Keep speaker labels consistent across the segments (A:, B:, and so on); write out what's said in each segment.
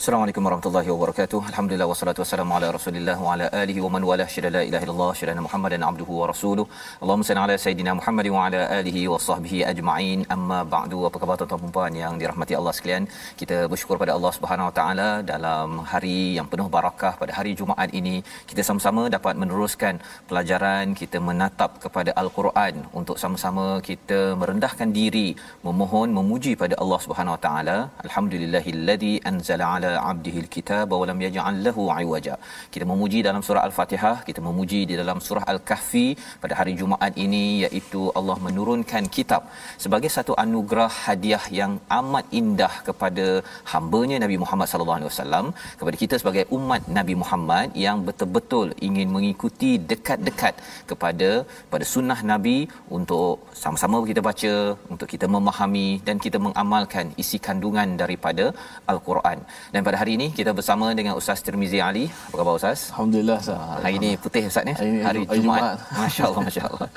A: Assalamualaikum warahmatullahi wabarakatuh. Alhamdulillah wassalatu wassalamu ala Rasulillah wa ala alihi wa man wala syada la ilaha illallah syada Muhammadan abduhu wa rasuluh. Allahumma salli ala sayidina Muhammad wa ala alihi wa sahbihi ajma'in. Amma ba'du. Apa khabar tuan-tuan dan puan yang dirahmati Allah sekalian? Kita bersyukur pada Allah Subhanahu wa taala dalam hari yang penuh barakah pada hari Jumaat ini kita sama-sama dapat meneruskan pelajaran kita menatap kepada Al-Quran untuk sama-sama kita merendahkan diri, memohon memuji pada Allah Subhanahu wa taala. Alhamdulillahilladzi anzala ala abdihil kitaba wa lam yaj'al lahu iwaja. Kita memuji dalam surah Al-Fatihah, kita memuji di dalam surah Al-Kahfi pada hari Jumaat ini iaitu Allah menurunkan kitab sebagai satu anugerah hadiah yang amat indah kepada hamba-Nya Nabi Muhammad sallallahu alaihi wasallam, kepada kita sebagai umat Nabi Muhammad yang betul-betul ingin mengikuti dekat-dekat kepada pada sunnah Nabi untuk sama-sama kita baca, untuk kita memahami dan kita mengamalkan isi kandungan daripada Al-Quran. Dan pada hari ini kita bersama dengan Ustaz Tirmizi Ali. Apa khabar Ustaz?
B: Alhamdulillah Ustaz.
A: Ah, Hari ini putih Ustaz ya.
B: Hari ini
A: Hari Jumaat.
B: Jumaat.
A: Masya-Allah, masya-Allah.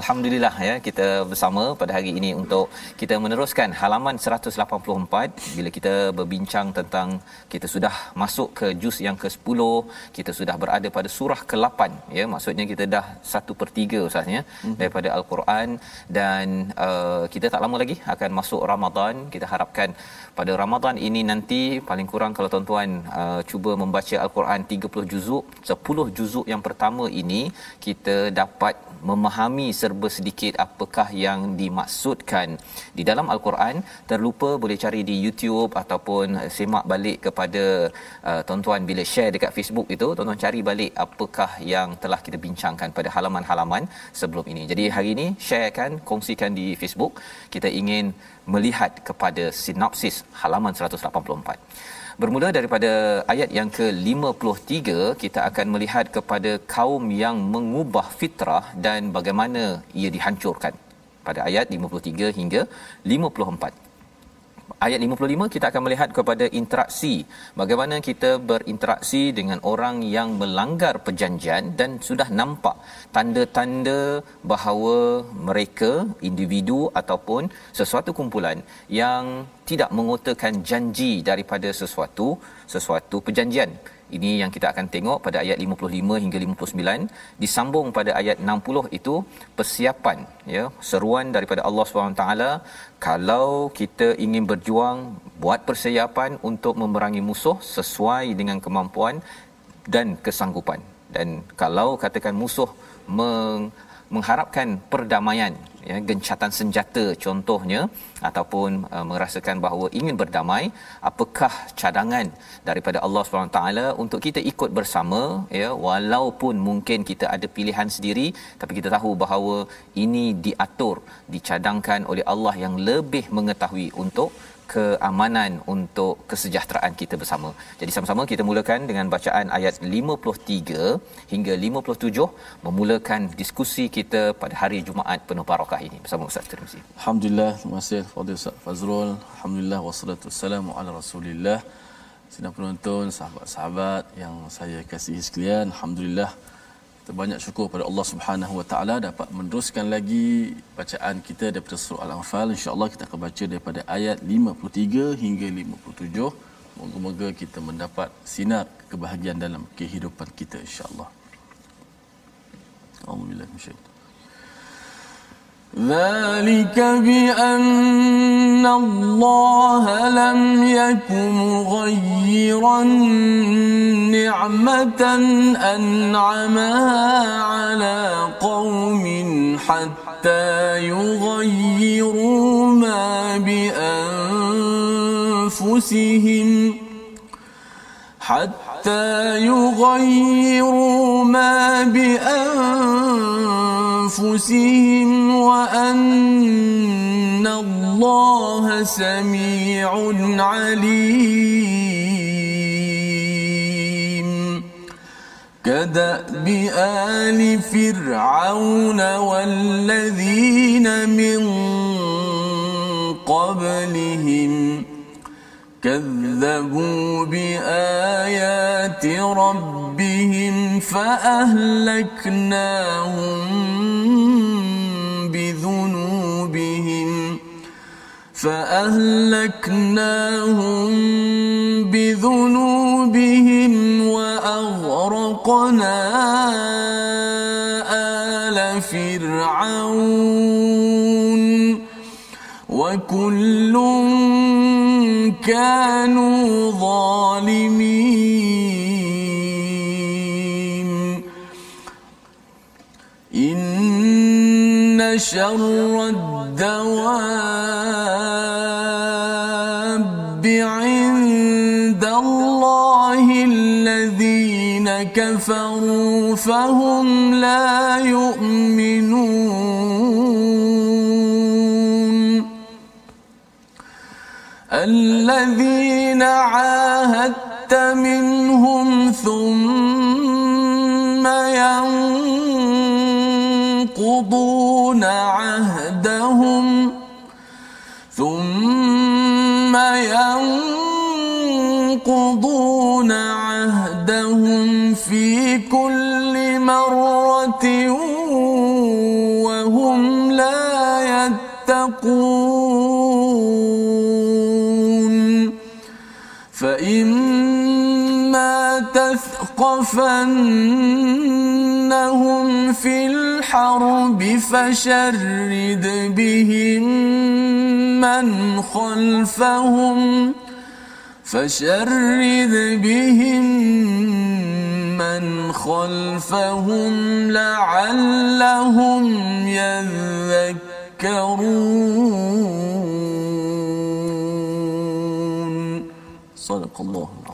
A: Alhamdulillah ya kita bersama pada hari ini untuk kita meneruskan halaman 184 bila kita berbincang tentang kita sudah masuk ke juz yang ke-10, kita sudah berada pada surah ke-8 ya. Maksudnya kita dah 1/3 Ustaz ya
B: Mhm.
A: daripada Al-Quran dan uh, kita tak lama lagi akan masuk Ramadan. Kita harapkan pada Ramadan ini nanti paling kurang kalau tuan-tuan uh, cuba membaca Al-Quran 30 juzuk, 10 juzuk yang pertama ini kita dapat memahami serba sedikit apakah yang dimaksudkan di dalam Al-Quran terlupa boleh cari di YouTube ataupun semak balik kepada uh, tuan-tuan bila share dekat Facebook itu tuan-tuan cari balik apakah yang telah kita bincangkan pada halaman-halaman sebelum ini. Jadi hari ini sharekan, kongsikan di Facebook. Kita ingin melihat kepada sinopsis halaman 184. Bermula daripada ayat yang ke-53 kita akan melihat kepada kaum yang mengubah fitrah dan bagaimana ia dihancurkan. Pada ayat 53 hingga 54 ayat 55 kita akan melihat kepada interaksi. Bagaimana kita berinteraksi dengan orang yang melanggar perjanjian dan sudah nampak tanda-tanda bahawa mereka individu ataupun sesuatu kumpulan yang tidak mengotakan janji daripada sesuatu sesuatu perjanjian ini yang kita akan tengok pada ayat 55 hingga 59 disambung pada ayat 60 itu persiapan ya seruan daripada Allah SWT kalau kita ingin berjuang buat persiapan untuk memerangi musuh sesuai dengan kemampuan dan kesanggupan. Dan kalau katakan musuh meng mengharapkan perdamaian ya gencatan senjata contohnya ataupun uh, merasakan bahawa ingin berdamai apakah cadangan daripada Allah SWT untuk kita ikut bersama ya walaupun mungkin kita ada pilihan sendiri tapi kita tahu bahawa ini diatur dicadangkan oleh Allah yang lebih mengetahui untuk keamanan untuk kesejahteraan kita bersama. Jadi sama-sama kita mulakan dengan bacaan ayat 53 hingga 57 memulakan diskusi kita pada hari Jumaat penuh barakah ini bersama Ustaz Tirmizi.
B: Alhamdulillah, terima kasih Fadil Ustaz Fazrul. Alhamdulillah wassalatu wassalamu ala Rasulillah. Sidang penonton, sahabat-sahabat yang saya kasihi sekalian, alhamdulillah Kita banyak syukur pada Allah Subhanahu Wa Taala dapat meneruskan lagi bacaan kita daripada surah Al-Anfal. Insya-Allah kita akan baca daripada ayat 53 hingga 57. Moga-moga kita mendapat sinar kebahagiaan dalam kehidupan kita insya-Allah. Alhamdulillah. ذلك بأن الله لم يكن مغيرا نعمة أنعمها على قوم حتى يغيروا ما بأنفسهم حتى يغيروا ما بأنفسهم وأن الله سميع عليم. كدأب آل فرعون والذين من قبلهم كذبوا بآيات ربهم فأهلكناهم بذنوبهم فأهلكناهم بذنوبهم وأغرقنا آل فرعون وكل كانوا ظالمين. إن شر الدواب عند الله الذين كفروا فهم لا يؤمنون. الذين عاهدت منهم ثم ينقضون عهدهم ثم ينقضون عهدهم في كل مرة وهم لا يتقون فإما تثقفنهم في الحرب فشرد بهم من خلفهم فشرد بهم من خلفهم لعلهم يذكرون Sadaqallahu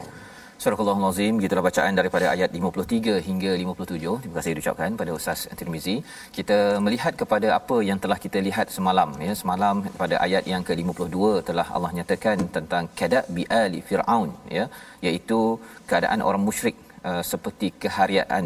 A: Surah Al-Azim gitulah bacaan daripada ayat 53 hingga 57. Terima kasih diucapkan pada Ustaz Tirmizi. Kita melihat kepada apa yang telah kita lihat semalam ya. Semalam pada ayat yang ke-52 telah Allah nyatakan tentang kada bi ali fir'aun ya, iaitu keadaan orang musyrik Uh, seperti keharian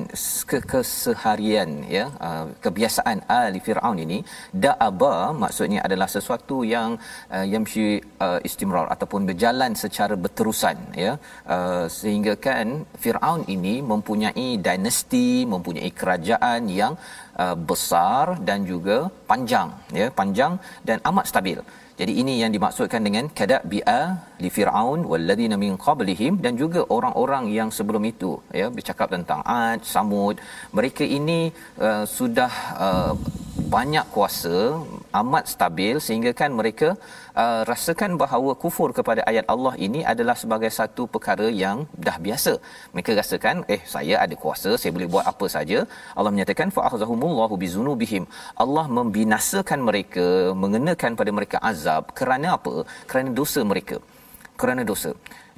A: ke keseharian ya uh, kebiasaan ali firaun ini da'aba maksudnya adalah sesuatu yang uh, yamshi uh, istimrar ataupun berjalan secara berterusan ya. Uh, sehingga kan firaun ini mempunyai dinasti mempunyai kerajaan yang uh, besar dan juga panjang ya panjang dan amat stabil jadi ini yang dimaksudkan dengan kada bi'a li fir'aun walladhina min qablihim dan juga orang-orang yang sebelum itu ya bercakap tentang Ad, Samud. Mereka ini uh, sudah uh, banyak kuasa, amat stabil sehingga kan mereka uh, rasakan bahawa kufur kepada ayat Allah ini adalah sebagai satu perkara yang dah biasa. Mereka rasakan eh saya ada kuasa, saya boleh buat apa saja. Allah menyatakan fa akhazahumullahu bizunubihim. Allah membinasakan mereka, mengenakan pada mereka azab kerana apa? Kerana dosa mereka. Kerana dosa.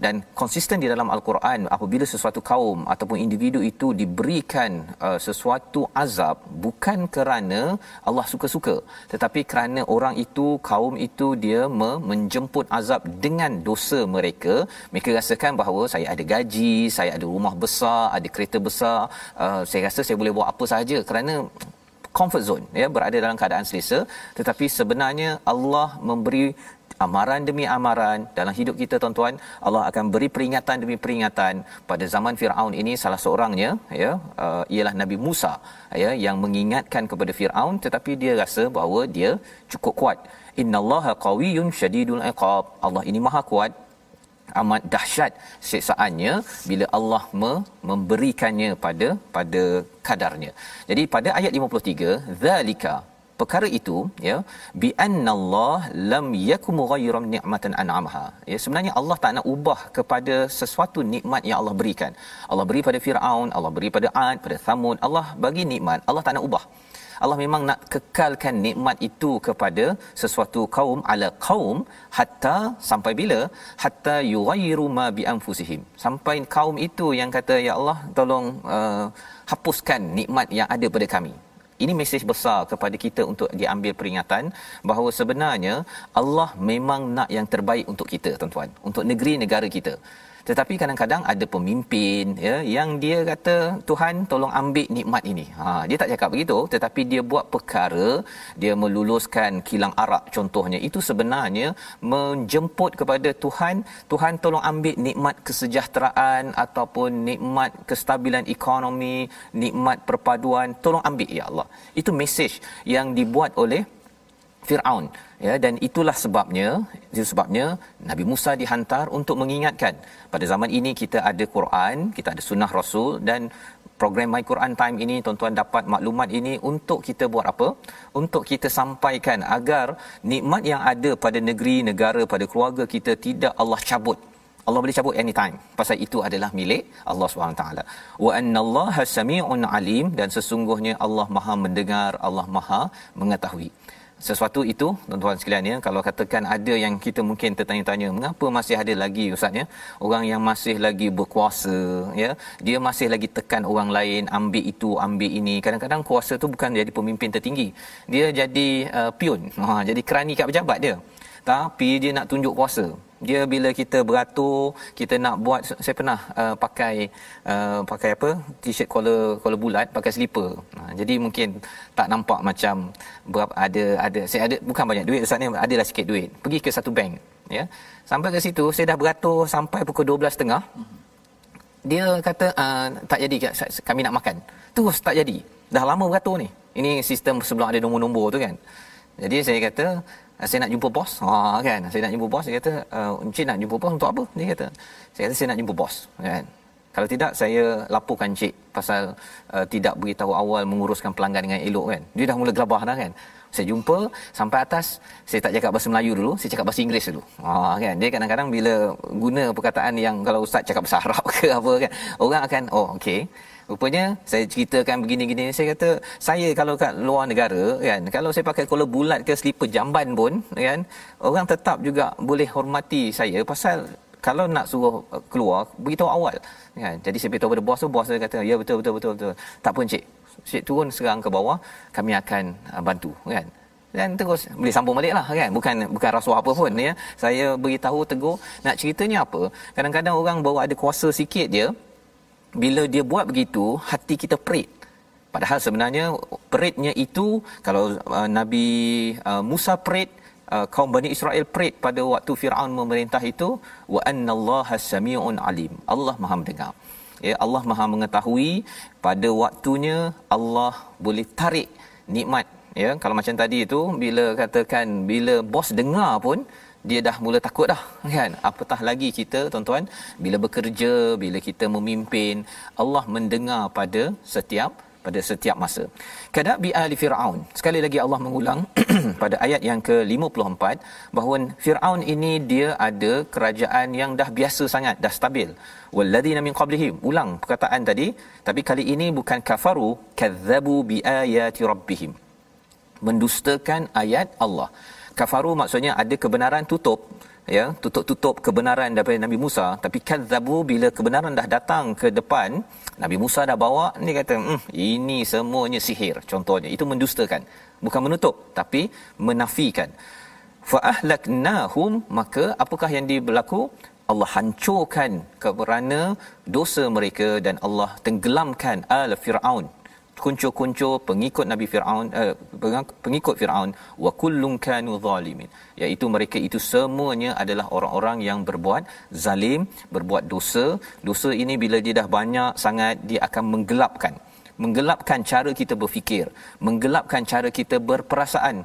A: Dan konsisten di dalam al-Quran apabila sesuatu kaum ataupun individu itu diberikan uh, sesuatu azab bukan kerana Allah suka-suka tetapi kerana orang itu kaum itu dia me- menjemput azab dengan dosa mereka. Mereka rasakan bahawa saya ada gaji saya ada rumah besar ada kereta besar uh, saya rasa saya boleh buat apa sahaja kerana comfort zone ya berada dalam keadaan selesa. Tetapi sebenarnya Allah memberi amaran demi amaran dalam hidup kita tuan-tuan Allah akan beri peringatan demi peringatan pada zaman Firaun ini. Salah seorangnya ya uh, ialah Nabi Musa ya yang mengingatkan kepada Firaun tetapi dia rasa bahawa dia cukup kuat. Innallaha qawiyyun syadidul iqab. Allah ini maha kuat amat dahsyat siksaannya bila Allah me- memberikannya pada pada kadarnya. Jadi pada ayat 53 zalika perkara itu ya bi annallah lam yakum ghayran ni'matan an'amha ya sebenarnya Allah tak nak ubah kepada sesuatu nikmat yang Allah berikan. Allah beri pada Firaun Allah beri pada Ad pada Thamud. Allah bagi nikmat Allah tak nak ubah. Allah memang nak kekalkan nikmat itu kepada sesuatu kaum ala kaum hatta sampai bila? Hatta yughayyiru ma bi anfusihim. Sampai kaum itu yang kata ya Allah tolong uh, hapuskan nikmat yang ada pada kami ini mesej besar kepada kita untuk diambil peringatan bahawa sebenarnya Allah memang nak yang terbaik untuk kita tuan-tuan. Untuk negeri negara kita tetapi kadang-kadang ada pemimpin ya yang dia kata Tuhan tolong ambil nikmat ini. Ha dia tak cakap begitu tetapi dia buat perkara dia meluluskan kilang arak contohnya itu sebenarnya menjemput kepada Tuhan Tuhan tolong ambil nikmat kesejahteraan ataupun nikmat kestabilan ekonomi, nikmat perpaduan tolong ambil ya Allah. Itu mesej yang dibuat oleh Firaun. Ya dan itulah sebabnya itu sebabnya Nabi Musa dihantar untuk mengingatkan. Pada zaman ini kita ada Quran kita ada sunnah Rasul dan program My Quran Time ini tuan-tuan dapat maklumat ini untuk kita buat apa? Untuk kita sampaikan agar nikmat yang ada pada negeri negara pada keluarga kita tidak Allah cabut. Allah boleh cabut anytime. Pasal itu adalah milik Allah SWT wa annallaha sami'un alim dan sesungguhnya Allah Maha mendengar Allah Maha mengetahui sesuatu itu tuan-tuan sekalian ya kalau katakan ada yang kita mungkin tertanya-tanya mengapa masih ada lagi ustaz ya? Orang yang masih lagi berkuasa ya? Dia masih lagi tekan orang lain ambil itu ambil ini. Kadang-kadang kuasa tu bukan jadi pemimpin tertinggi. Dia jadi uh, pion. Ha jadi kerani kat pejabat dia. Tapi dia nak tunjuk kuasa dia bila kita beratur kita nak buat saya pernah uh, pakai uh, pakai apa? T-shirt collar collar bulat pakai slipper. Ha, jadi mungkin tak nampak macam berapa ada ada saya ada bukan banyak duit ustaz ni adalah sikit duit. Pergi ke satu bank ya. Sampai ke situ saya dah beratur sampai pukul 12.30 dia kata uh, tak jadi kami nak makan. Terus tak jadi. Dah lama beratur ni. Ini sistem sebelum ada nombor-nombor tu kan jadi saya kata Ah, saya nak jumpa bos. Ha kan. Saya nak jumpa bos dia kata, uh, "Encik nak jumpa bos untuk apa?" Dia kata. Saya kata saya nak jumpa bos, kan. Kalau tidak saya laporkan encik pasal uh, tidak beritahu awal menguruskan pelanggan dengan elok kan. Dia dah mula gelabah dah kan. Saya jumpa sampai atas, saya tak cakap bahasa Melayu dulu, saya cakap bahasa Inggeris dulu. Ha kan. Dia kadang-kadang bila guna perkataan yang kalau ustaz cakap bahasa Arab ke apa kan, orang akan oh okey. Rupanya saya ceritakan begini-gini saya kata saya kalau kat luar negara kan kalau saya pakai collar bulat ke slipper jamban pun kan orang tetap juga boleh hormati saya pasal kalau nak suruh uh, keluar beritahu awal kan. Jadi saya beritahu pada bos tu bos dia kata ya betul betul betul betul. Tak pun cik cik turun serang ke bawah kami akan uh, bantu kan. Dan terus boleh sambung balik lah kan. Bukan bukan rasuah apa pun ya. Saya beritahu tegur. Nak ceritanya apa kadang-kadang orang baru ada kuasa sikit dia bila dia buat begitu hati kita perit. Padahal sebenarnya peritnya itu kalau uh, Nabi uh, Musa perit uh, kaum Bani Israel perit pada waktu Firaun memerintah itu wa annallaha samiun alim. Allah Maha mendengar. Ya Allah Maha mengetahui pada waktunya Allah boleh tarik nikmat. Ya kalau macam tadi itu bila katakan bila bos dengar pun dia dah mula takut dah kan apatah lagi kita tuan-tuan bila bekerja bila kita memimpin Allah mendengar pada setiap pada setiap masa. Kada bi ali Firaun. Sekali lagi Allah mengulang pada ayat yang ke-54 bahawa Firaun ini dia ada kerajaan yang dah biasa sangat, dah stabil. Walladzina min qablihim. Ulang perkataan tadi, tapi kali ini bukan kafaru, kadzabu bi ayati rabbihim. Mendustakan ayat Allah kafaru maksudnya ada kebenaran tutup ya tutup-tutup kebenaran daripada Nabi Musa. Tapi kadzabu bila kebenaran dah datang ke depan Nabi Musa dah bawa ni kata hmm, ini semuanya sihir contohnya. Itu mendustakan bukan menutup tapi menafikan. Fa ahlaknahum maka apakah yang berlaku Allah hancurkan kerana dosa mereka dan Allah tenggelamkan al Firaun kuncu-kuncu pengikut Nabi Firaun uh, pengikut Firaun wa kullun kanu zalimin. Iaitu mereka itu semuanya adalah orang-orang yang berbuat zalim berbuat dosa. Dosa ini bila dia dah banyak sangat dia akan menggelapkan. Menggelapkan cara kita berfikir menggelapkan cara kita berperasaan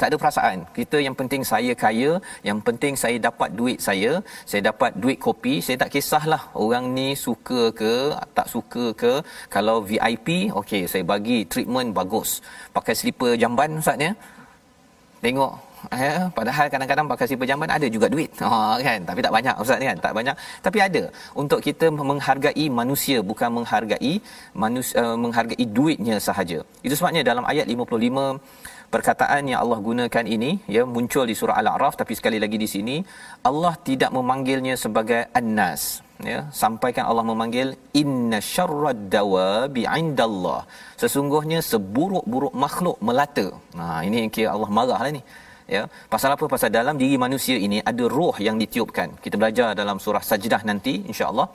A: tak ada perasaan. Kita yang penting saya kaya yang penting saya dapat duit saya saya dapat duit kopi saya tak kisahlah orang ni suka ke tak suka ke. Kalau VIP okey saya bagi treatment bagus. Pakai slipper jamban ustaz ya? Tengok eh padahal kadang-kadang pakai slipper jamban ada juga duit. Ha kan? Tapi tak banyak ustaz kan? Tak banyak. Tapi ada. Untuk kita menghargai manusia bukan menghargai manusia uh, menghargai duitnya sahaja. Itu sebabnya dalam ayat 55 perkataan yang Allah gunakan ini ya muncul di surah al-a'raf tapi sekali lagi di sini Allah tidak memanggilnya sebagai annas ya. Sampaikan Allah memanggil inna syarrad dawabi indallah. Sesungguhnya seburuk-buruk makhluk melata. Nah ini kira Allah marahlah ni ya. Pasal apa? Pasal dalam diri manusia ini ada roh yang ditiupkan. Kita belajar dalam surah sajdah nanti insyaallah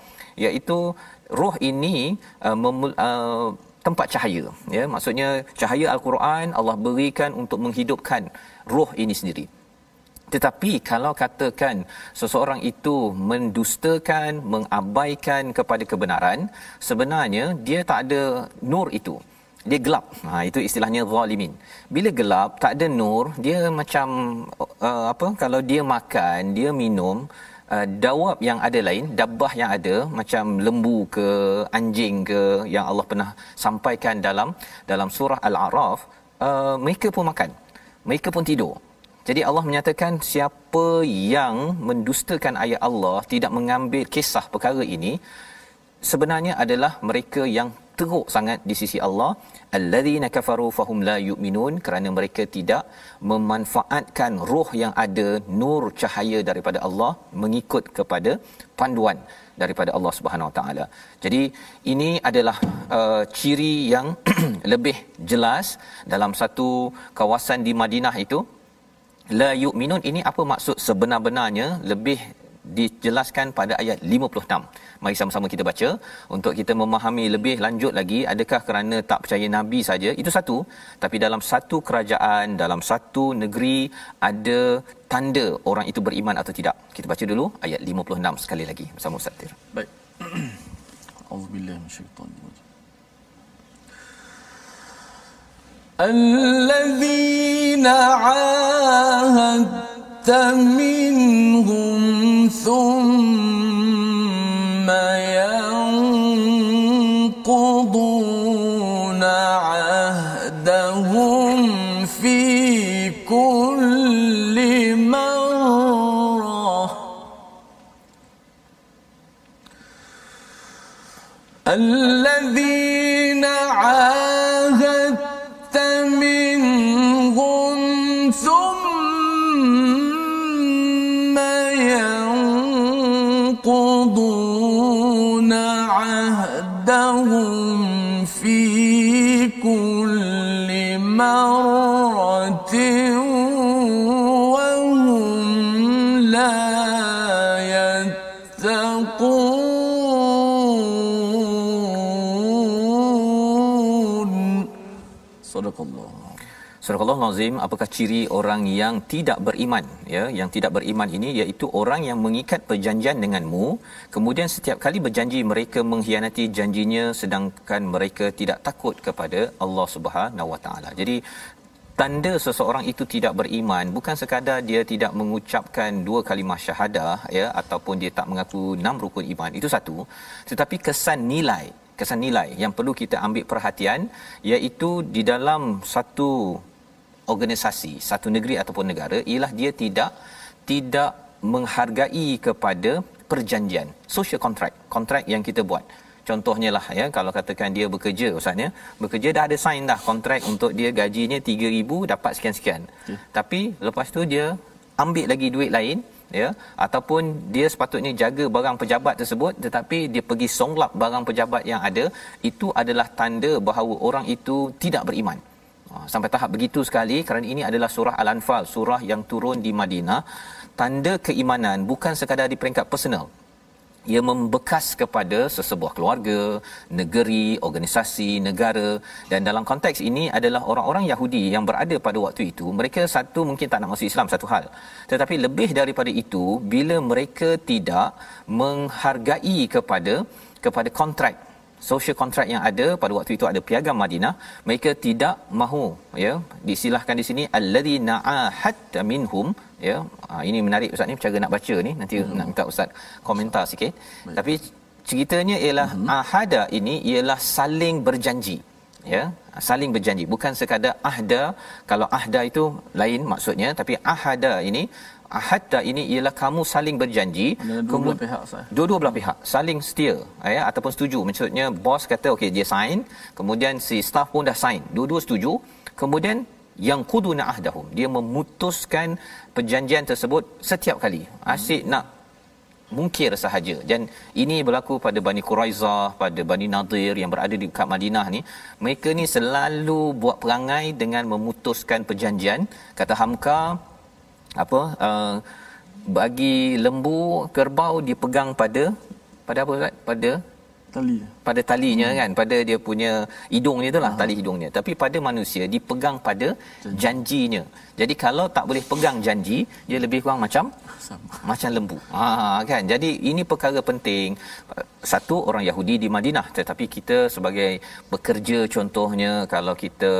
A: iaitu roh ini uh, memul, uh, tempat cahaya. Ya maksudnya cahaya al-Quran Allah berikan untuk menghidupkan roh ini sendiri. Tetapi kalau katakan seseorang itu mendustakan mengabaikan kepada kebenaran sebenarnya dia tak ada nur itu. Dia gelap. Ha itu istilahnya zalimin. Bila gelap tak ada nur dia macam uh, apa kalau dia makan dia minum uh, dawab yang ada lain dabbah yang ada macam lembu ke anjing ke yang Allah pernah sampaikan dalam dalam surah al-a'raf uh, mereka pun makan. Mereka pun tidur. Jadi Allah menyatakan siapa yang mendustakan ayat Allah tidak mengambil kisah perkara ini sebenarnya adalah mereka yang teruk sangat di sisi Allah. Alladzina kafaru fahum la yu'minun kerana mereka tidak memanfaatkan roh yang ada nur cahaya daripada Allah mengikut kepada panduan daripada Allah Subhanahu Wa Taala. Jadi ini adalah uh, ciri yang lebih jelas dalam satu kawasan di Madinah itu. La yu'minun ini apa maksud sebenar-benarnya? Lebih dijelaskan pada ayat 56. Mari sama-sama kita baca untuk kita memahami lebih lanjut lagi adakah kerana tak percaya nabi saja itu satu tapi dalam satu kerajaan dalam satu negeri ada tanda orang itu beriman atau tidak. Kita baca dulu ayat 56 sekali lagi bersama Ustaz Tir.
C: Baik. Auzubillahi minasyaitanir rajim.
B: الذين عاهدت منهم ثم ينقضون عهدهم في كل مرة. الذين عهدهم في كل مرة وهم لا يتقون
C: Sadaqallah.
A: Surah Allah Nazim, apakah ciri orang yang tidak beriman? Ya, yang tidak beriman ini iaitu orang yang mengikat perjanjian denganmu, kemudian setiap kali berjanji mereka mengkhianati janjinya sedangkan mereka tidak takut kepada Allah Subhanahu Wa Taala. Jadi tanda seseorang itu tidak beriman bukan sekadar dia tidak mengucapkan dua kalimah syahadah ya ataupun dia tak mengaku enam rukun iman itu satu tetapi kesan nilai kesan nilai yang perlu kita ambil perhatian iaitu di dalam satu organisasi satu negeri ataupun negara ialah dia tidak tidak menghargai kepada perjanjian social contract kontrak yang kita buat. Contohnya lah ya kalau katakan dia bekerja ustaz ya bekerja dah ada sign dah kontrak untuk dia gajinya 3000 dapat sekian-sekian.
C: Ya.
A: tapi lepas tu dia ambil lagi duit lain ya ataupun dia sepatutnya jaga barang pejabat tersebut tetapi dia pergi songlap barang pejabat yang ada itu adalah tanda bahawa orang itu tidak beriman sampai tahap begitu sekali kerana ini adalah surah al-anfal surah yang turun di Madinah. Tanda keimanan bukan sekadar di peringkat personal. Ia membekas kepada sesebuah keluarga, negeri, organisasi, negara. Dan dalam konteks ini adalah orang-orang Yahudi yang berada pada waktu itu mereka satu mungkin tak nak masuk Islam satu hal. Tetapi lebih daripada itu bila mereka tidak menghargai kepada kepada kontrak social contract yang ada pada waktu itu ada piagam Madinah mereka tidak mahu ya disilahkan di sini allazi na'ahad minhum ya. Ha, ini menarik ustaz ni cara nak baca ni. Nanti hmm. nak minta ustaz komentar sikit. Baik. tapi ceritanya ialah hmm. ahada ini ialah saling berjanji ya. Saling berjanji. Bukan sekadar ahda. Kalau ahda itu lain maksudnya tapi ahada ini ahadda ini ialah kamu saling berjanji.
B: Dua belah pihak
A: dua-dua belah pihak saling setia ya ataupun setuju. Maksudnya bos kata okey dia sign. Kemudian si staff pun dah sign. Dua-dua setuju. Kemudian yang quduna ahdahum. Dia memutuskan perjanjian tersebut setiap kali. Asyik hmm. nak mungkir sahaja. Dan ini berlaku pada Bani Quraizah pada Bani Nadir yang berada di dekat Madinah ni. Mereka ni selalu buat perangai dengan memutuskan perjanjian. Kata Hamka apa uh, bagi lembu kerbau dipegang pada pada apa pada
B: tali.
A: Pada talinya hmm. kan pada dia punya hidung dia itulah tali hidungnya. Tapi pada manusia dipegang pada janji. janjinya. Jadi kalau tak boleh pegang janji dia lebih kurang macam Sama. macam lembu. Ha kan? Jadi ini perkara penting. Satu orang Yahudi di Madinah. Tetapi kita sebagai bekerja contohnya kalau kita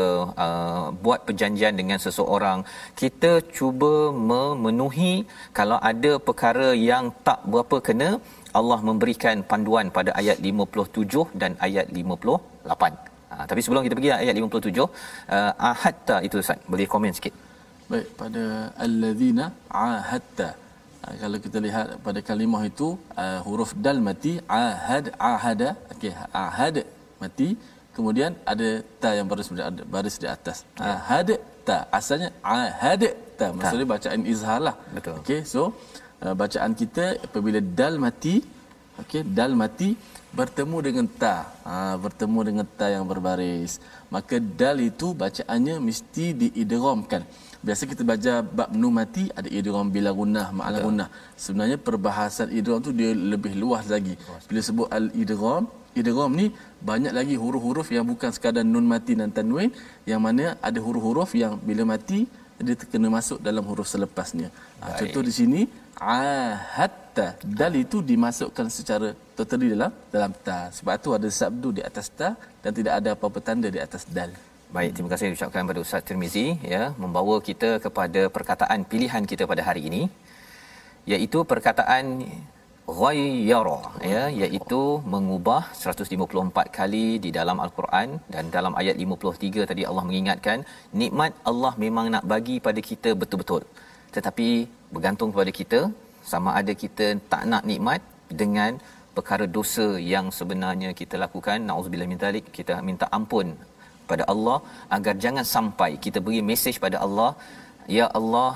A: uh, buat perjanjian dengan seseorang kita cuba memenuhi kalau ada perkara yang tak berapa kena Allah memberikan panduan pada ayat 57 dan ayat 58. Ha, tapi sebelum kita pergi ayat 57, uh, ahadta itu Ustaz, boleh komen sikit.
B: Baik, pada allazina ahadta. Ha, kalau kita lihat pada kalimah itu uh, huruf dal mati ahad ahada okey ahad mati kemudian ada ta yang baris baris di atas ya. ahad ta asalnya ahad ta maksudnya bacaan izhar lah
A: betul
B: okey so Uh, bacaan kita apabila dal mati okey dal mati bertemu dengan ta. Ha, bertemu dengan ta yang berbaris. Maka dal itu bacaannya mesti diidghamkan. Biasa kita baca bab nu mati ada idgham bila gunnah ma'al gunnah. Sebenarnya perbahasan idgham tu dia lebih luas lagi. Bila sebut al idgham idgham ni banyak lagi huruf-huruf yang bukan sekadar nun mati dan tanwin. Yang mana ada huruf-huruf yang bila mati dia kena masuk dalam huruf selepasnya. Ha, contoh di sini ahadta dal itu dimasukkan secara totally dalam dalam ta. Sebab tu ada sabdu di atas ta dan tidak ada apa-apa tanda di atas dal.
A: Baik terima kasih ucapkan pada Ustaz Tirmizi ya membawa kita kepada perkataan pilihan kita pada hari ini iaitu perkataan ghayyara ya iaitu mengubah 154 kali di dalam al-Quran dan dalam ayat 53 tadi Allah mengingatkan nikmat Allah memang nak bagi pada kita betul-betul tetapi bergantung kepada kita sama ada kita tak nak nikmat dengan perkara dosa yang sebenarnya kita lakukan. Naudzubillah min zalik kita minta ampun pada Allah agar jangan sampai kita beri mesej pada Allah ya Allah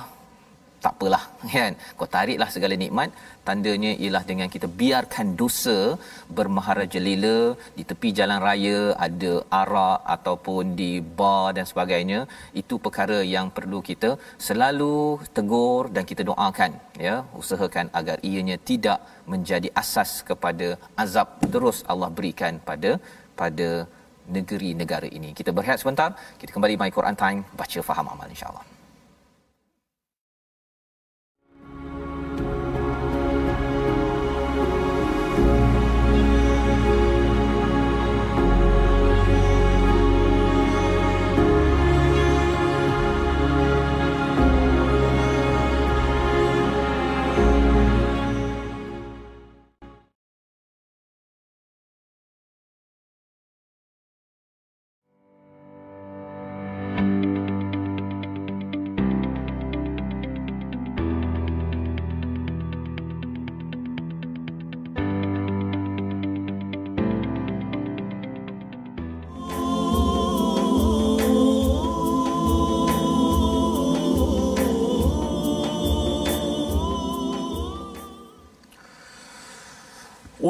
A: tak apalah kan? Kau tariklah segala nikmat. Tandanya ialah dengan kita biarkan dosa bermaharajalela di tepi jalan raya ada arak ataupun di bar dan sebagainya itu perkara yang perlu kita selalu tegur dan kita doakan ya. Usahakan agar ianya tidak menjadi asas kepada azab terus Allah berikan pada pada negeri negara ini. Kita berehat sebentar. Kita kembali my Quran time. Baca faham amal insyaallah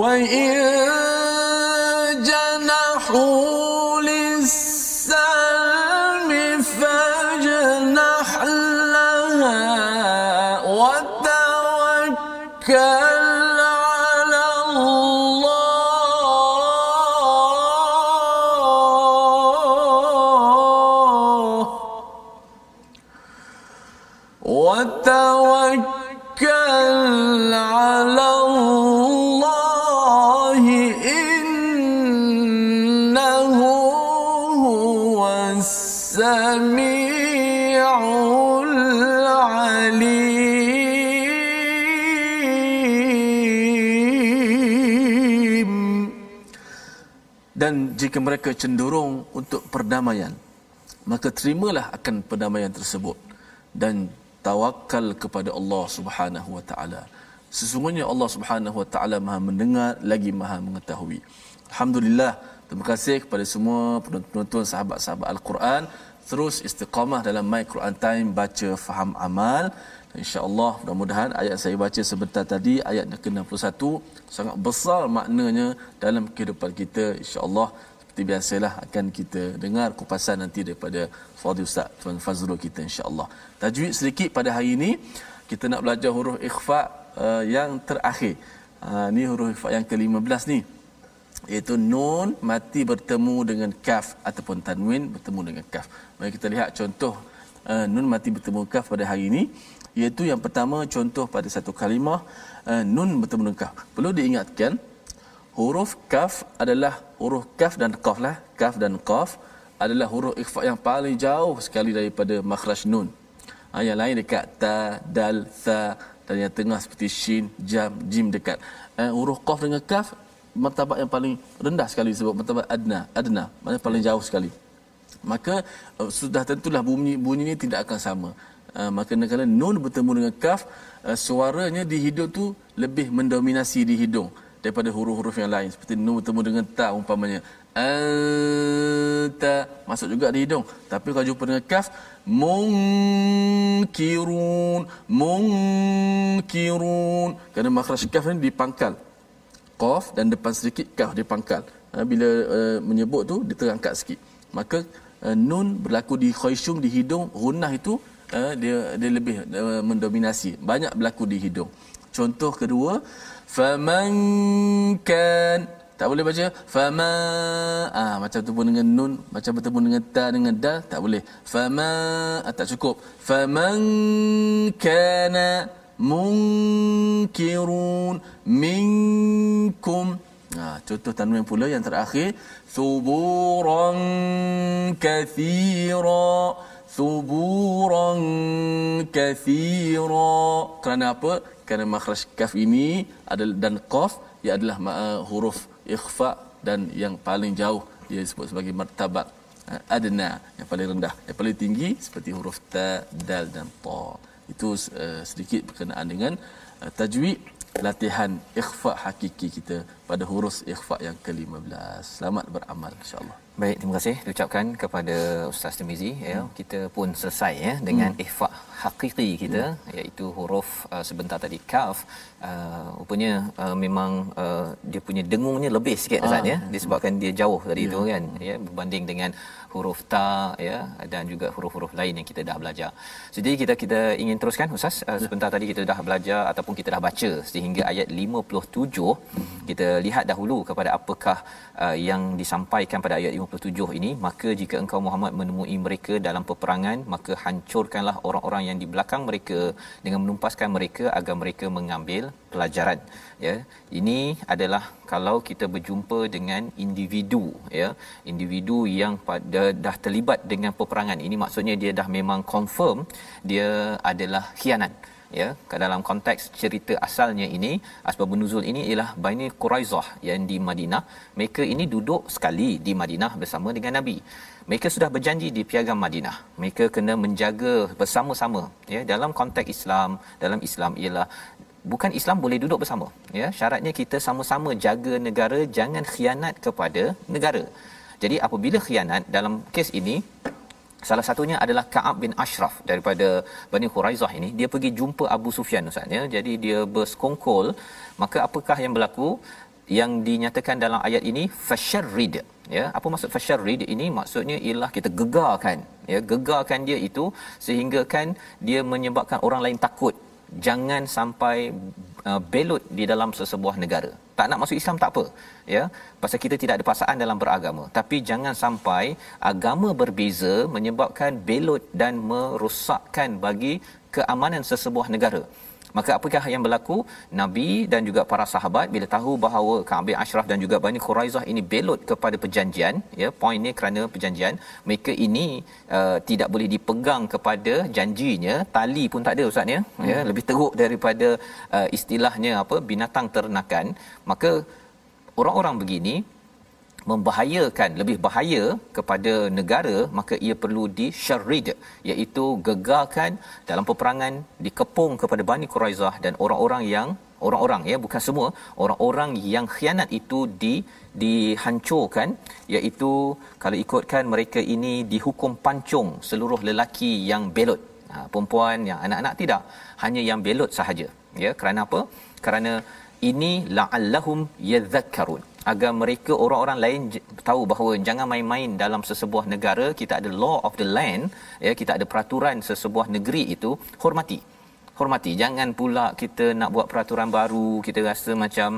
D: وإن جنحوا للسلم فاجنح لها وتوكل
B: jika mereka cenderung untuk perdamaian maka terimalah akan perdamaian tersebut dan tawakal kepada Allah Subhanahu wa taala. Sesungguhnya Allah Subhanahu wa taala Maha mendengar lagi Maha mengetahui. Alhamdulillah terima kasih kepada semua penonton sahabat-sahabat al-Quran. Terus istiqamah dalam My Quran Time baca faham amal. InsyaAllah mudah-mudahan ayat saya baca sebentar tadi ayat ke-61 sangat besar maknanya dalam kehidupan kita insyaAllah seperti biasalah akan kita dengar kupasan nanti daripada Fadil Ustaz Tuan Fazrul kita insyaAllah. Tajwid sedikit pada hari ini kita nak belajar huruf ikhfa uh, yang terakhir. Uh, ni huruf ikhfa yang ke-15 ni iaitu nun mati bertemu dengan kaf ataupun tanwin bertemu dengan kaf. Mari kita lihat contoh uh, nun mati bertemu kaf pada hari ini. Iaitu yang pertama contoh pada satu kalimah uh, nun bertemu dengan kaf. Perlu diingatkan huruf kaf adalah huruf kaf dan qaf lah. Kaf dan qaf adalah huruf ikhfa yang paling jauh sekali daripada makhraj nun. Ha, yang lain dekat ta dal tha dan yang tengah seperti shin jam jim dekat. Uh, huruf qaf dengan kaf martabat yang paling rendah sekali sebab martabat adna. Adna maknanya paling jauh sekali. Maka uh, sudah tentulah bunyi bunyi ini tidak akan sama. Uh, maka kalau nun bertemu dengan kaf uh, suaranya di hidung tu lebih mendominasi di hidung daripada huruf-huruf yang lain. Seperti nun bertemu dengan ta umpamanya. Anta. Masuk juga di hidung. Tapi kalau jumpa dengan kaf munkirun munkirun kerana makhraj kaf ni dipangkal. Qaf dan depan sedikit kaf dipangkal. Ha, bila uh, menyebut tu dia terangkat sikit. Maka uh, nun berlaku di khayshum di hidung. Gunnah itu uh, dia dia lebih uh, mendominasi. Banyak berlaku di hidung. Contoh kedua faman kan. Tak boleh baca? Fama ah macam pun dengan nun macam bertemu dengan ta dengan dal tak boleh. Fama ah, tak cukup. Faman kana munkirun minkum. Ha, contoh tanwin pula yang terakhir. Suburan kathira. Suburan kathira. Kerana apa kerana makhraj kaf ini adalah dan qaf ia adalah uh, huruf ikhfa dan yang paling jauh dia disebut sebagai martabat uh, adna yang paling rendah. Yang paling tinggi seperti huruf ta dal dan ta. Itu uh, sedikit berkenaan dengan uh, tajwid latihan ikhfa hakiki kita pada huruf ikhfa yang ke-15 selamat beramal insyaallah
A: Baik, terima kasih diucapkan kepada Ustaz Timizi ya. Hmm. Kita pun selesai ya dengan hmm. ikhfa hakiki kita hmm. iaitu huruf uh, sebentar tadi kaf. Uh, rupanya uh, memang uh, dia punya dengungnya lebih sikit Ustaz ah. ya disebabkan dia jauh dari yeah. itu kan ya berbanding dengan huruf ta ya dan juga huruf-huruf lain yang kita dah belajar. Jadi kita kita ingin teruskan Ustaz uh, sebentar tadi kita dah belajar ataupun kita dah baca sehingga ayat 57 hmm. kita lihat dahulu kepada apakah uh, yang disampaikan pada ayat 57 ini maka jika engkau Muhammad menemui mereka dalam peperangan maka hancurkanlah orang-orang yang di belakang mereka dengan menumpaskan mereka agar mereka mengambil pelajaran ya. Ini adalah kalau kita berjumpa dengan individu ya. Individu yang pada dah terlibat dengan peperangan. Ini maksudnya dia dah memang confirm dia adalah khianat ya dalam konteks cerita asalnya ini asbab nuzul ini ialah Bani Quraizah yang di Madinah. Mereka ini duduk sekali di Madinah bersama dengan Nabi. Mereka sudah berjanji di piagam Madinah. Mereka kena menjaga bersama-sama ya dalam konteks Islam. Dalam Islam ialah bukan Islam boleh duduk bersama ya. Syaratnya kita sama-sama jaga negara jangan khianat kepada negara. Jadi apabila khianat dalam kes ini Salah satunya adalah Ka'ab bin Ashraf daripada Bani Khuraizah ini. Dia pergi jumpa Abu Sufyan Ustaz ya. Jadi dia bersekongkol. Maka apakah yang berlaku? Yang dinyatakan dalam ayat ini fasyarrid. Ya, apa maksud fasyarrid ini? Maksudnya ialah kita gegarkan. Ya, gegarkan dia itu sehingga kan dia menyebabkan orang lain takut. Jangan sampai uh, belut di dalam sesebuah negara tak nak masuk Islam tak apa ya. Pasal kita tidak ada paksaan dalam beragama. Tapi jangan sampai agama berbeza menyebabkan belot dan merosakkan bagi keamanan sesebuah negara Maka apakah yang berlaku? Nabi dan juga para sahabat bila tahu bahawa Ka'ab bin Ashraf dan juga Bani Quraizah ini belot kepada perjanjian, ya, poin ni kerana perjanjian, mereka ini uh, tidak boleh dipegang kepada janjinya, tali pun tak ada ustaz ya, hmm. ya lebih teruk daripada uh, istilahnya apa binatang ternakan. Maka orang-orang begini membahayakan lebih bahaya kepada negara maka ia perlu disyarrid iaitu gegarkan dalam peperangan dikepung kepada Bani Quraizah dan orang-orang yang orang-orang ya bukan semua orang-orang yang khianat itu di dihancurkan iaitu kalau ikutkan mereka ini dihukum pancung seluruh lelaki yang belot. Ha, perempuan yang anak-anak tidak hanya yang belot sahaja ya. Kerana apa? Kerana ini la'allahum yadhakkarun agar mereka orang-orang lain tahu bahawa jangan main-main dalam sesebuah negara kita ada law of the land ya kita ada peraturan sesebuah negeri itu hormati. Hormati. Jangan pula kita nak buat peraturan baru kita rasa macam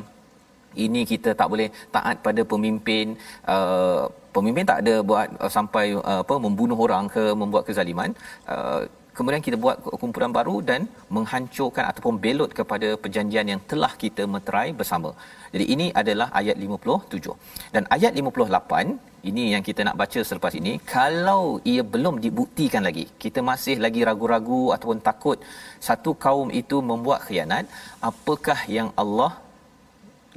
A: ini kita tak boleh taat pada pemimpin uh, pemimpin tak ada buat uh, sampai uh, apa membunuh orang ke membuat kezaliman. Uh, kemudian kita buat kumpulan baru dan menghancurkan ataupun belot kepada perjanjian yang telah kita meterai bersama. Jadi ini adalah ayat 57. Dan ayat 58 ini yang kita nak baca selepas ini kalau ia belum dibuktikan lagi kita masih lagi ragu-ragu ataupun takut satu kaum itu membuat khianat apakah yang Allah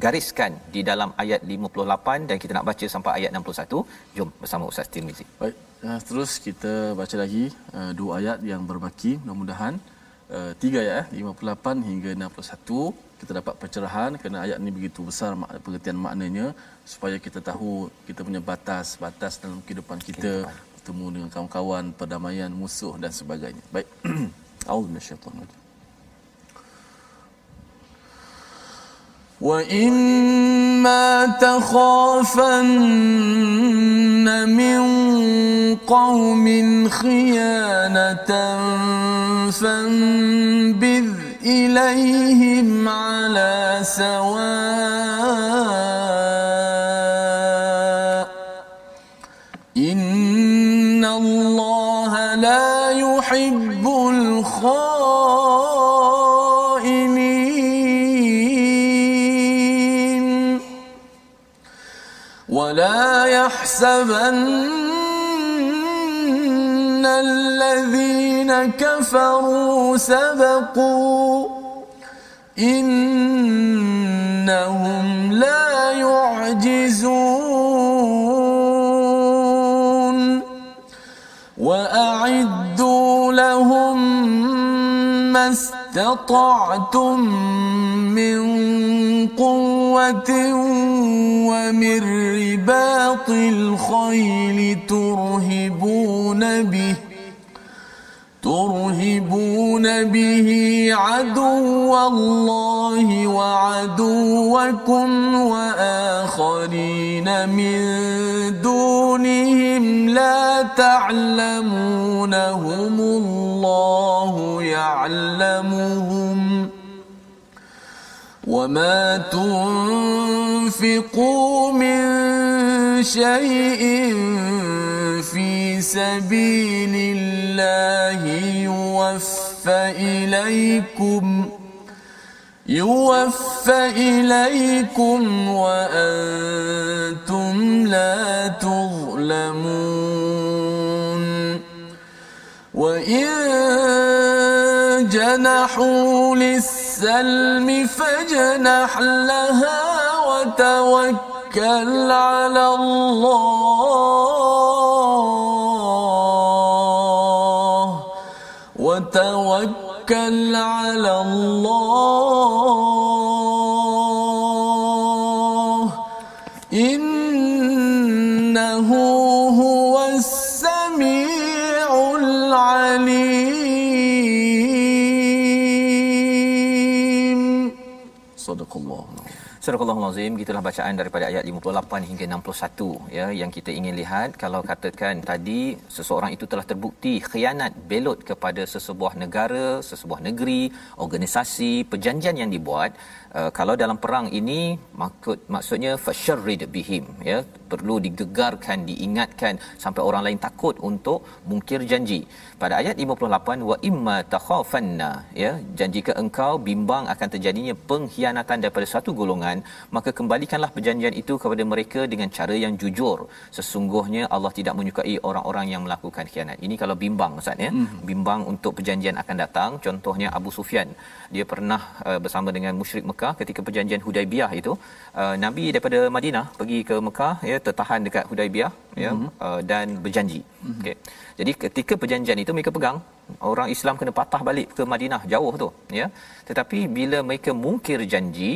A: gariskan di dalam ayat 58 dan kita nak baca sampai ayat 61 jom bersama Ustaz Tirmizi
E: baik uh, terus kita baca lagi uh, dua ayat yang berbaki. Mudah-mudahan uh, tiga ayat eh, 58 hingga 61 kita dapat pencerahan kerana ayat ini begitu besar pengertian maknanya supaya kita tahu kita punya batas batas dalam kehidupan kita bertemu dengan kawan-kawan perdamaian musuh dan sebagainya. Baik. Auzubillahi
B: وإما تخافن من قوم خيانة فانبذ إليهم على سواء إن الله لا يحب الخائنين يحسبن الذين كفروا سبقوا إنهم لا يعجزون وأعدوا لهم ما استطعتم من قوة ومن رباط الخيل ترهبون به ترهبون به عدو الله وعدوكم وآخرين من دونهم لا تعلمونهم الله يعلمهم. وما تنفقوا من شيء في سبيل الله يوفى إليكم يوفى إليكم وأنتم لا تظلمون وإن جنحوا للسلم فجنح لها وتوكل على الله وتوكل على الله
A: 들어가고 Al-Azim gitulah bacaan daripada ayat 58 hingga 61 ya yang kita ingin lihat. Kalau katakan tadi seseorang itu telah terbukti khianat belot kepada sesebuah negara, sesebuah negeri, organisasi, perjanjian yang dibuat Uh, kalau dalam perang ini maksud maksudnya fasharrid bihim ya perlu digegarkan diingatkan sampai orang lain takut untuk mungkir janji. Pada ayat 58 wa imma takhafanna ya janjika engkau bimbang akan terjadinya pengkhianatan daripada satu golongan maka kembalikanlah perjanjian itu kepada mereka dengan cara yang jujur. Sesungguhnya Allah tidak menyukai orang-orang yang melakukan khianat. Ini kalau bimbang ustaz ya. Mm-hmm. bimbang untuk perjanjian akan datang. Contohnya Abu Sufyan. Dia pernah uh, bersama dengan musyrik Mekah ketika perjanjian Hudaibiyah itu uh, Nabi daripada Madinah pergi ke Mekah ya tertahan dekat Hudaibiyah ya mm-hmm. uh, dan berjanji. Mm-hmm. okey. Jadi ketika perjanjian itu mereka pegang orang Islam kena patah balik ke Madinah jauh tu ya. Tetapi bila mereka mungkir janji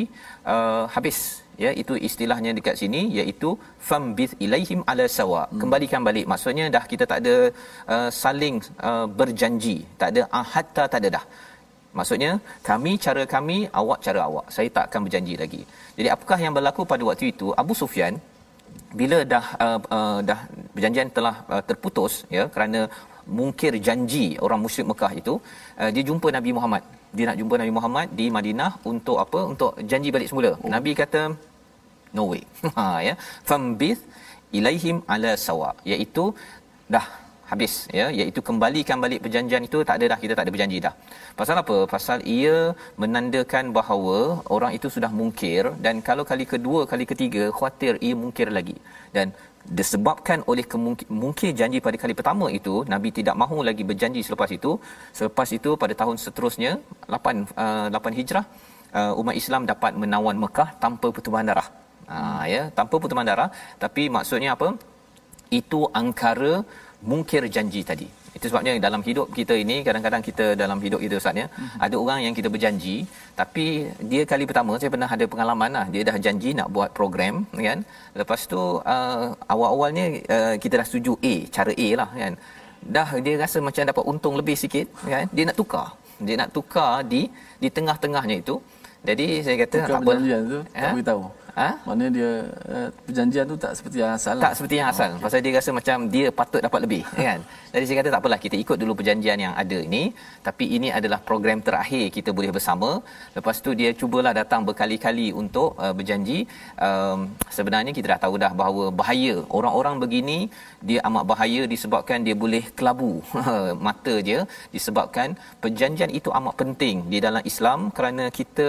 A: uh, habis ya. Itu istilahnya dekat sini iaitu fambith ilaihim ala sawa. Hmm. kembalikan balik. Maksudnya dah kita tak ada uh, saling uh, berjanji. Tak ada hatta tak ada dah. Maksudnya kami cara kami awak cara awak. Saya tak akan berjanji lagi. Jadi apakah yang berlaku pada waktu itu? Abu Sufyan bila dah uh, uh, dah perjanjian telah uh, terputus ya kerana mungkir janji orang musyrik Mekah itu uh, dia jumpa Nabi Muhammad. Dia nak jumpa Nabi Muhammad di Madinah untuk apa? Untuk janji balik semula. Oh. Nabi kata no way. Ha ya. Fambith ilaihim ala sawa. Iaitu dah habis. Ya iaitu kembalikan balik perjanjian itu. Tak ada dah kita tak ada berjanji dah. Pasal apa? Pasal ia menandakan bahawa orang itu sudah mungkir dan kalau kali kedua kali ketiga khuatir ia mungkir lagi. Dan disebabkan oleh mungkin janji pada kali pertama itu nabi tidak mahu lagi berjanji selepas itu. Selepas itu pada tahun seterusnya 8 uh, 8 hijrah uh, umat Islam dapat menawan Mekah tanpa pertumpahan darah. Ha ya tanpa pertumpahan darah. Tapi maksudnya apa? Itu angkara mungkir janji tadi itu sebabnya dalam hidup kita ini kadang-kadang kita dalam hidup kita Ustaz ya mm-hmm. ada orang yang kita berjanji tapi dia kali pertama saya pernah ada pengalaman lah dia dah janji nak buat program kan. Lepas tu uh, awal-awalnya uh, kita dah setuju A cara A lah kan. Dah dia rasa macam dapat untung lebih sikit kan. Dia nak tukar. Dia nak tukar di di tengah-tengahnya itu. Jadi saya kata
B: tukar apa perjanjian tu ha? tak beritahu Ha? Maknanya dia uh, perjanjian tu tak seperti yang asal.
A: Tak lah. seperti yang asal. Oh, okay. Pasal dia rasa macam dia patut dapat lebih, kan? Jadi saya kata tak apalah kita ikut dulu perjanjian yang ada ini, tapi ini adalah program terakhir kita boleh bersama. Lepas tu dia cubalah datang berkali-kali untuk uh, berjanji. Um, sebenarnya kita dah tahu dah bahawa bahaya orang-orang begini dia amat bahaya disebabkan dia boleh kelabu mata dia disebabkan perjanjian itu amat penting di dalam Islam kerana kita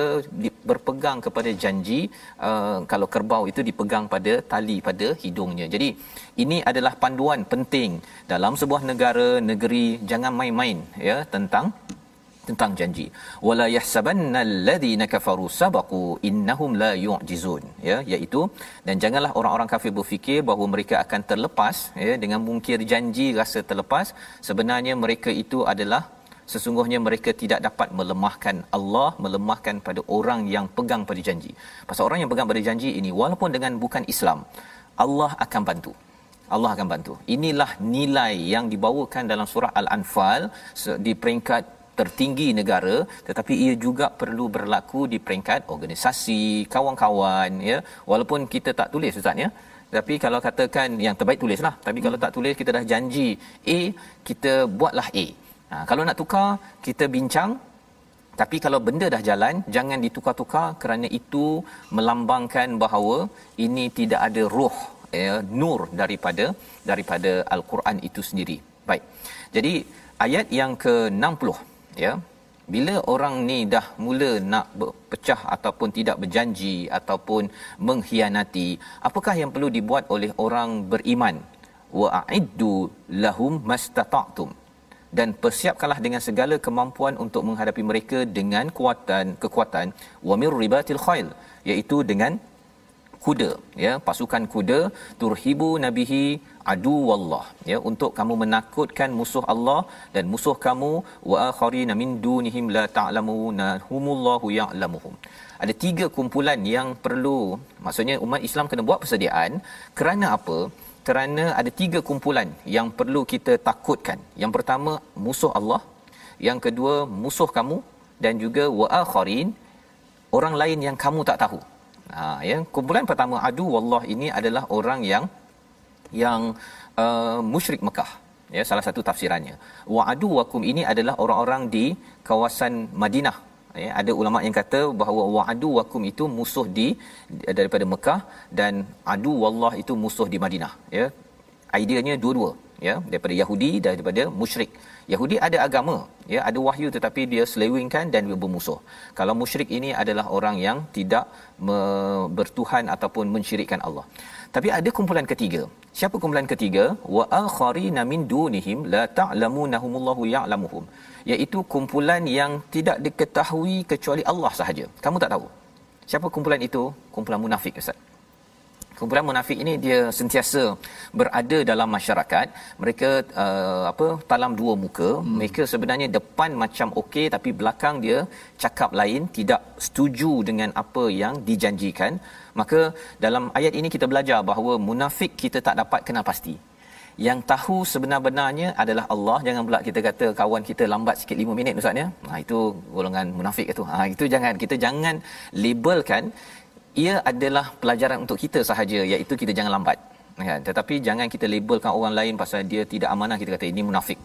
A: berpegang kepada janji uh, kalau kerbau itu dipegang pada tali pada hidungnya. Jadi ini adalah panduan penting dalam sebuah negara negeri jangan main-main ya tentang tentang janji wala yahsabanna alladhina kafaru sabaqu innahum la yu'jizun ya iaitu dan janganlah orang-orang kafir berfikir bahawa mereka akan terlepas ya dengan mungkir janji rasa terlepas sebenarnya mereka itu adalah sesungguhnya mereka tidak dapat melemahkan Allah melemahkan pada orang yang pegang pada janji. Pasal orang yang pegang pada janji ini walaupun dengan bukan Islam Allah akan bantu. Allah akan bantu. Inilah nilai yang dibawakan dalam surah al-anfal di peringkat tertinggi negara tetapi ia juga perlu berlaku di peringkat organisasi kawan-kawan ya. Walaupun kita tak tulis ustaz ya. Tapi kalau katakan yang terbaik tulislah. Tapi hmm. kalau tak tulis kita dah janji A kita buatlah A Ha, kalau nak tukar, kita bincang. Tapi kalau benda dah jalan, jangan ditukar-tukar kerana itu melambangkan bahawa ini tidak ada roh, ya, nur daripada daripada Al-Quran itu sendiri. Baik. Jadi ayat yang ke-60 ya. Bila orang ni dah mula nak pecah ataupun tidak berjanji ataupun mengkhianati, apakah yang perlu dibuat oleh orang beriman? Wa a'iddu lahum mastata'tum dan persiapkanlah dengan segala kemampuan untuk menghadapi mereka dengan kuatan kekuatan. Wa mir ribatil khail iaitu dengan kuda ya pasukan kuda. Turhibu nabihi adu wallah ya untuk kamu menakutkan musuh Allah dan musuh kamu. Wa akharina min dunihim la ta'lamuna humullahu ya'lamuhum. Ada tiga kumpulan yang perlu maksudnya umat Islam kena buat persediaan. Kerana apa kerana ada tiga kumpulan yang perlu kita takutkan. Yang pertama musuh Allah, yang kedua musuh kamu dan juga wa akharin orang lain yang kamu tak tahu. Ha ya, kumpulan pertama adu wallah ini adalah orang yang yang uh, musyrik Mekah. Ya, salah satu tafsirannya. Wa adu wakum ini adalah orang-orang di kawasan Madinah. Ya, ada ulama yang kata bahawa wa adu wakum itu musuh di daripada Mekah dan adu wallah itu musuh di Madinah. Ya. Ideanya dua-dua ya daripada Yahudi dan daripada musyrik. Yahudi ada agama, ya ada wahyu tetapi dia selewengkan dan dia bermusuh. Kalau musyrik ini adalah orang yang tidak me- bertuhan ataupun mensyirikkan Allah. Tapi ada kumpulan ketiga. Siapa kumpulan ketiga? Wa akharina min dunihim la ta'lamunahumullahu ya'lamuhum. Iaitu kumpulan yang tidak diketahui kecuali Allah sahaja. Kamu tak tahu. Siapa kumpulan itu? Kumpulan munafik Ustaz kumpulan munafik ini dia sentiasa berada dalam masyarakat. Mereka uh, apa talam dua muka. Hmm. mereka sebenarnya depan macam okey tapi belakang dia cakap lain tidak setuju dengan apa yang dijanjikan. Maka dalam ayat ini kita belajar bahawa munafik kita tak dapat kenal pasti. Yang tahu sebenar-benarnya adalah Allah. Jangan pula kita kata kawan kita lambat sikit 5 minit ustaz ya. Ha itu golongan munafik itu ha itu jangan. Kita jangan labelkan ia adalah pelajaran untuk kita sahaja iaitu kita jangan lambat. Kan tetapi jangan kita labelkan orang lain pasal dia tidak amanah kita kata ini munafik.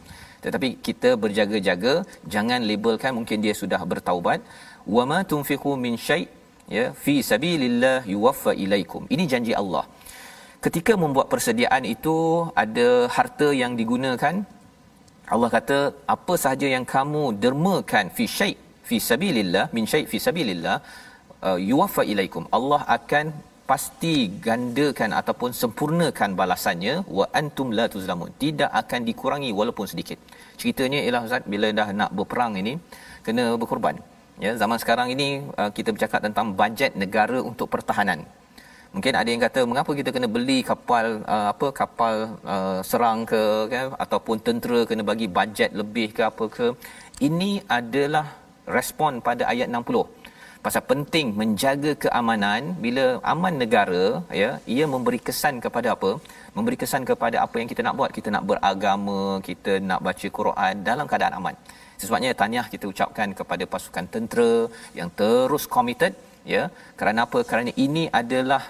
A: Tetapi kita berjaga-jaga jangan labelkan mungkin dia sudah bertaubat. Wama tunfiqu min syai ya fi sabilillah yuwaffa ilaikum. Ini janji Allah. Ketika membuat persediaan itu ada harta yang digunakan Allah kata apa sahaja yang kamu dermakan fi syai fi sabilillah min syai fi sabilillah uh, yuwaffa ilaikum. Allah akan pasti gandakan ataupun sempurnakan balasannya. Wa antum la tuzlamun. Tidak akan dikurangi walaupun sedikit. Ceritanya ialah ustaz bila dah nak berperang ini kena berkorban. Ya zaman sekarang ini uh, kita bercakap tentang bajet negara untuk pertahanan. Mungkin ada yang kata mengapa kita kena beli kapal uh, apa kapal serang ke kan ataupun tentera kena bagi bajet lebih ke apa ke? Ini adalah respon pada ayat 60 pasal penting menjaga keamanan. Bila aman negara ya ia memberi kesan kepada apa? Memberi kesan kepada apa yang kita nak buat. Kita nak beragama kita nak baca Quran dalam keadaan aman. Sebabnya tahniah kita ucapkan kepada pasukan tentera yang terus committed ya kerana apa? Kerana ini adalah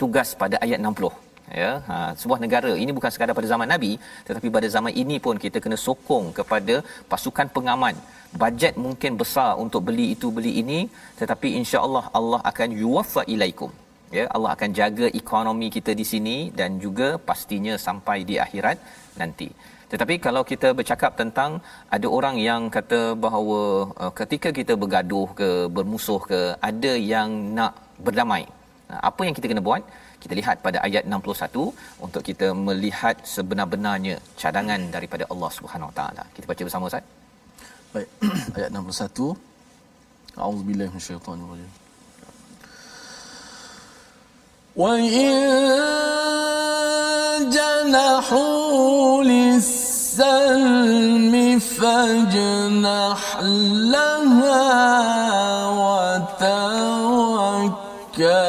A: tugas pada ayat 60 ya ha, sebuah negara. Ini bukan sekadar pada zaman nabi tetapi pada zaman ini pun kita kena sokong kepada pasukan pengaman. Bajet mungkin besar untuk beli itu beli ini tetapi insya-Allah Allah akan yuwaffa ilaikum. Ya Allah akan jaga ekonomi kita di sini dan juga pastinya sampai di akhirat nanti. Tetapi kalau kita bercakap tentang ada orang yang kata bahawa uh, ketika kita bergaduh ke bermusuh ke ada yang nak berdamai. Apa yang kita kena buat? Kita lihat pada ayat 61 untuk kita melihat sebenar-benarnya cadangan daripada Allah Subhanahu Wa Taala. Kita baca bersama Ustaz.
B: Baik, ayat 61. A'udzubillahi minasyaitonir rajim.
D: وإن جنحوا للسلم فاجنح لها وتوكل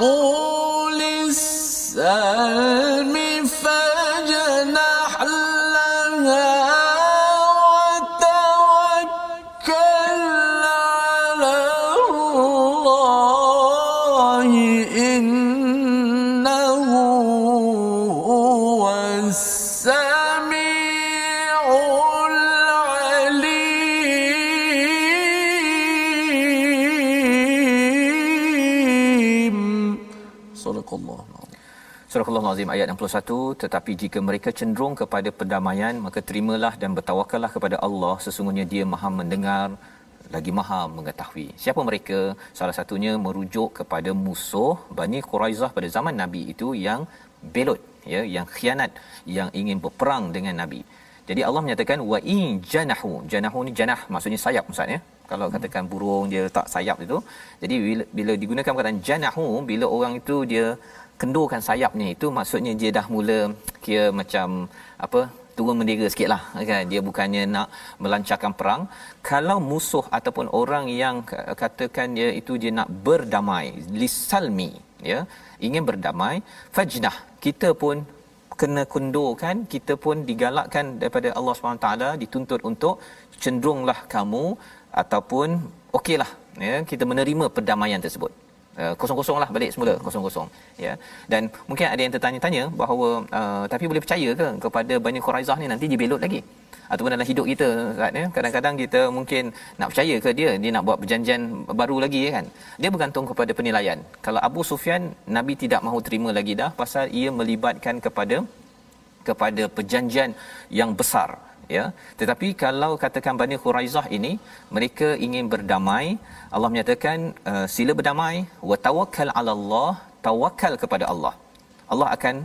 A: 哦 ayat 61 tetapi jika mereka cenderung kepada pendamaian maka terimalah dan bertawakallah kepada Allah sesungguhnya dia Maha mendengar lagi Maha mengetahui. Siapa mereka? Salah satunya merujuk kepada musuh Bani Quraizah pada zaman Nabi itu yang belot ya yang khianat yang ingin berperang dengan Nabi. Jadi Allah menyatakan wa in janahu. Janahu ni janah maksudnya sayap Ustaz ya. Kalau katakan burung dia letak sayap itu. Jadi bila, bila digunakan perkataan janahu bila orang itu dia kendurkan sayapnya itu maksudnya dia dah mula kira macam apa turun bendera sikitlah kan? Dia bukannya nak melancarkan perang. Kalau musuh ataupun orang yang katakan dia itu dia nak berdamai lisalmi ya ingin berdamai fajnah kita pun kena kundurkan kita pun digalakkan daripada Allah SWT dituntut untuk cenderunglah kamu ataupun okeylah ya kita menerima perdamaian tersebut Uh, kosong-kosong lah balik semula kosong-kosong. Ya. Dan mungkin ada yang tertanya-tanya bahawa uh, tapi boleh percaya ke kepada Bani Quraizah ni nanti dia belot lagi? Ataupun dalam hidup kita kan ya kadang-kadang kita mungkin nak percaya ke dia dia nak buat perjanjian baru lagi kan? Dia bergantung kepada penilaian. Kalau Abu Sufyan Nabi tidak mahu terima lagi dah pasal ia melibatkan kepada kepada perjanjian yang besar ya tetapi kalau katakan Bani Quraizah ini mereka ingin berdamai Allah menyatakan uh, sila berdamai wa tawakkal 'ala Allah tawakal kepada Allah. Allah akan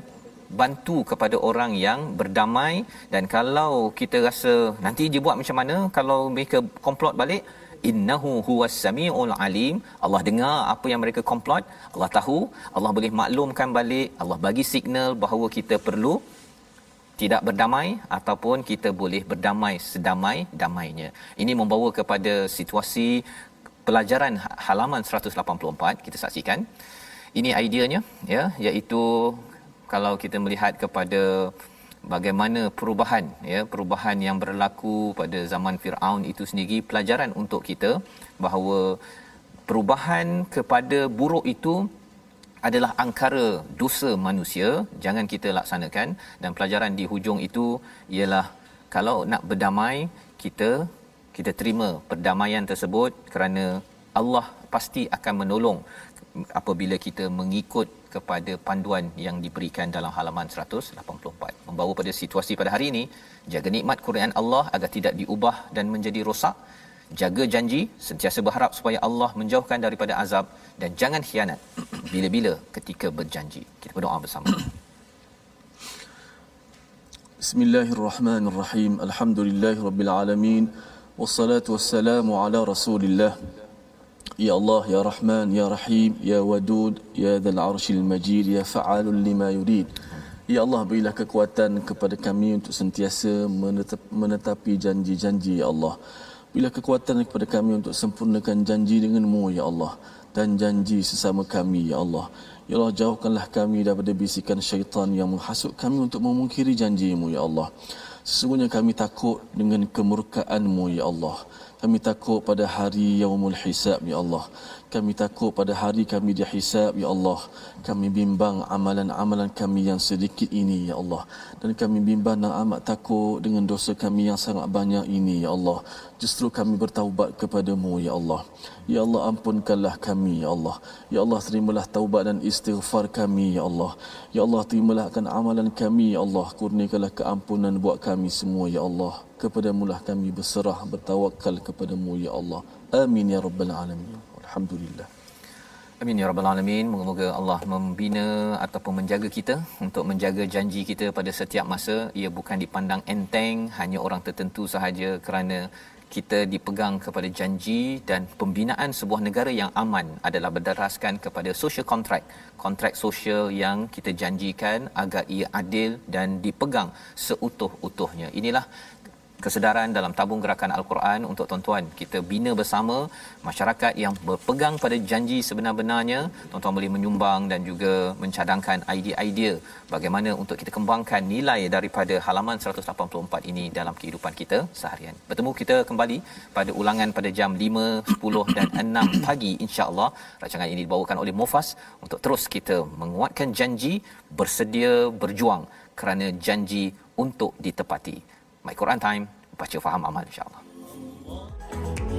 A: bantu kepada orang yang berdamai dan kalau kita rasa nanti dia buat macam mana kalau mereka komplot balik innahu huwas samiul alim Allah dengar apa yang mereka komplot Allah tahu Allah boleh maklumkan balik Allah bagi signal bahawa kita perlu tidak berdamai ataupun kita boleh berdamai sedamai damainya. Ini membawa kepada situasi pelajaran halaman 184 kita saksikan. Ini ideanya ya iaitu kalau kita melihat kepada bagaimana perubahan ya perubahan yang berlaku pada zaman Firaun itu sendiri pelajaran untuk kita bahawa perubahan kepada buruk itu adalah angkara dosa manusia jangan kita laksanakan. Dan pelajaran di hujung itu ialah kalau nak berdamai kita kita terima perdamaian tersebut kerana Allah pasti akan menolong apabila kita mengikut kepada panduan yang diberikan dalam halaman 184 membawa pada situasi pada hari ini jaga nikmat Quran Allah agar tidak diubah dan menjadi rosak jaga janji sentiasa berharap supaya Allah menjauhkan daripada azab dan jangan khianat bila-bila ketika berjanji. Kita berdoa bersama.
B: Bismillahirrahmanirrahim. Alhamdulillahirabbil wassalatu wassalamu ala Rasulillah. Ya Allah, Ya Rahman, Ya Rahim, Ya Wadud, Ya Dhal Arshil Majid, Ya Fa'alul Lima Yurid. Ya Allah, berilah kekuatan kepada kami untuk sentiasa menetapi janji-janji, Ya Allah. Bila kekuatan kepada kami untuk sempurnakan janji denganmu, Ya Allah. Dan janji sesama kami, Ya Allah. Ya Allah, jauhkanlah kami daripada bisikan syaitan yang menghasut kami untuk memungkiri janjimu, Ya Allah. Sesungguhnya kami takut dengan kemurkaanmu, Ya Allah. Kami takut pada hari yaumul hisab, Ya Allah. Kami takut pada hari kami dihisab, Ya Allah. Kami bimbang amalan-amalan kami yang sedikit ini, Ya Allah. Dan kami bimbang dan amat takut dengan dosa kami yang sangat banyak ini, Ya Allah. Justru kami bertaubat kepadamu, Ya Allah. Ya Allah, ampunkanlah kami, Ya Allah. Ya Allah, terimalah taubat dan istighfar kami, Ya Allah. Ya Allah, terimalah akan amalan kami, Ya Allah. Kurniakanlah keampunan buat kami semua, Ya Allah. Kepadamu lah kami berserah, bertawakal kepadamu, Ya Allah. Amin, Ya Rabbal Alamin. Alhamdulillah.
A: Amin ya rabbal alamin. Moga-moga Allah membina ataupun menjaga kita untuk menjaga janji kita pada setiap masa. Ia bukan dipandang enteng hanya orang tertentu sahaja kerana kita dipegang kepada janji dan pembinaan sebuah negara yang aman adalah berdasarkan kepada social contract kontrak sosial yang kita janjikan agar ia adil dan dipegang seutuh-utuhnya inilah kesedaran dalam tabung gerakan al-Quran untuk tuan-tuan. Kita bina bersama masyarakat yang berpegang pada janji sebenar-benarnya. Tuan-tuan boleh menyumbang dan juga mencadangkan idea-idea bagaimana untuk kita kembangkan nilai daripada halaman 184 ini dalam kehidupan kita seharian. Bertemu kita kembali pada ulangan pada jam 5 10 dan 6 pagi insya-Allah. Rancangan ini dibawakan oleh Mufas untuk terus kita menguatkan janji bersedia berjuang kerana janji untuk ditepati My Quran Time, baca faham amal insya-Allah. Allah.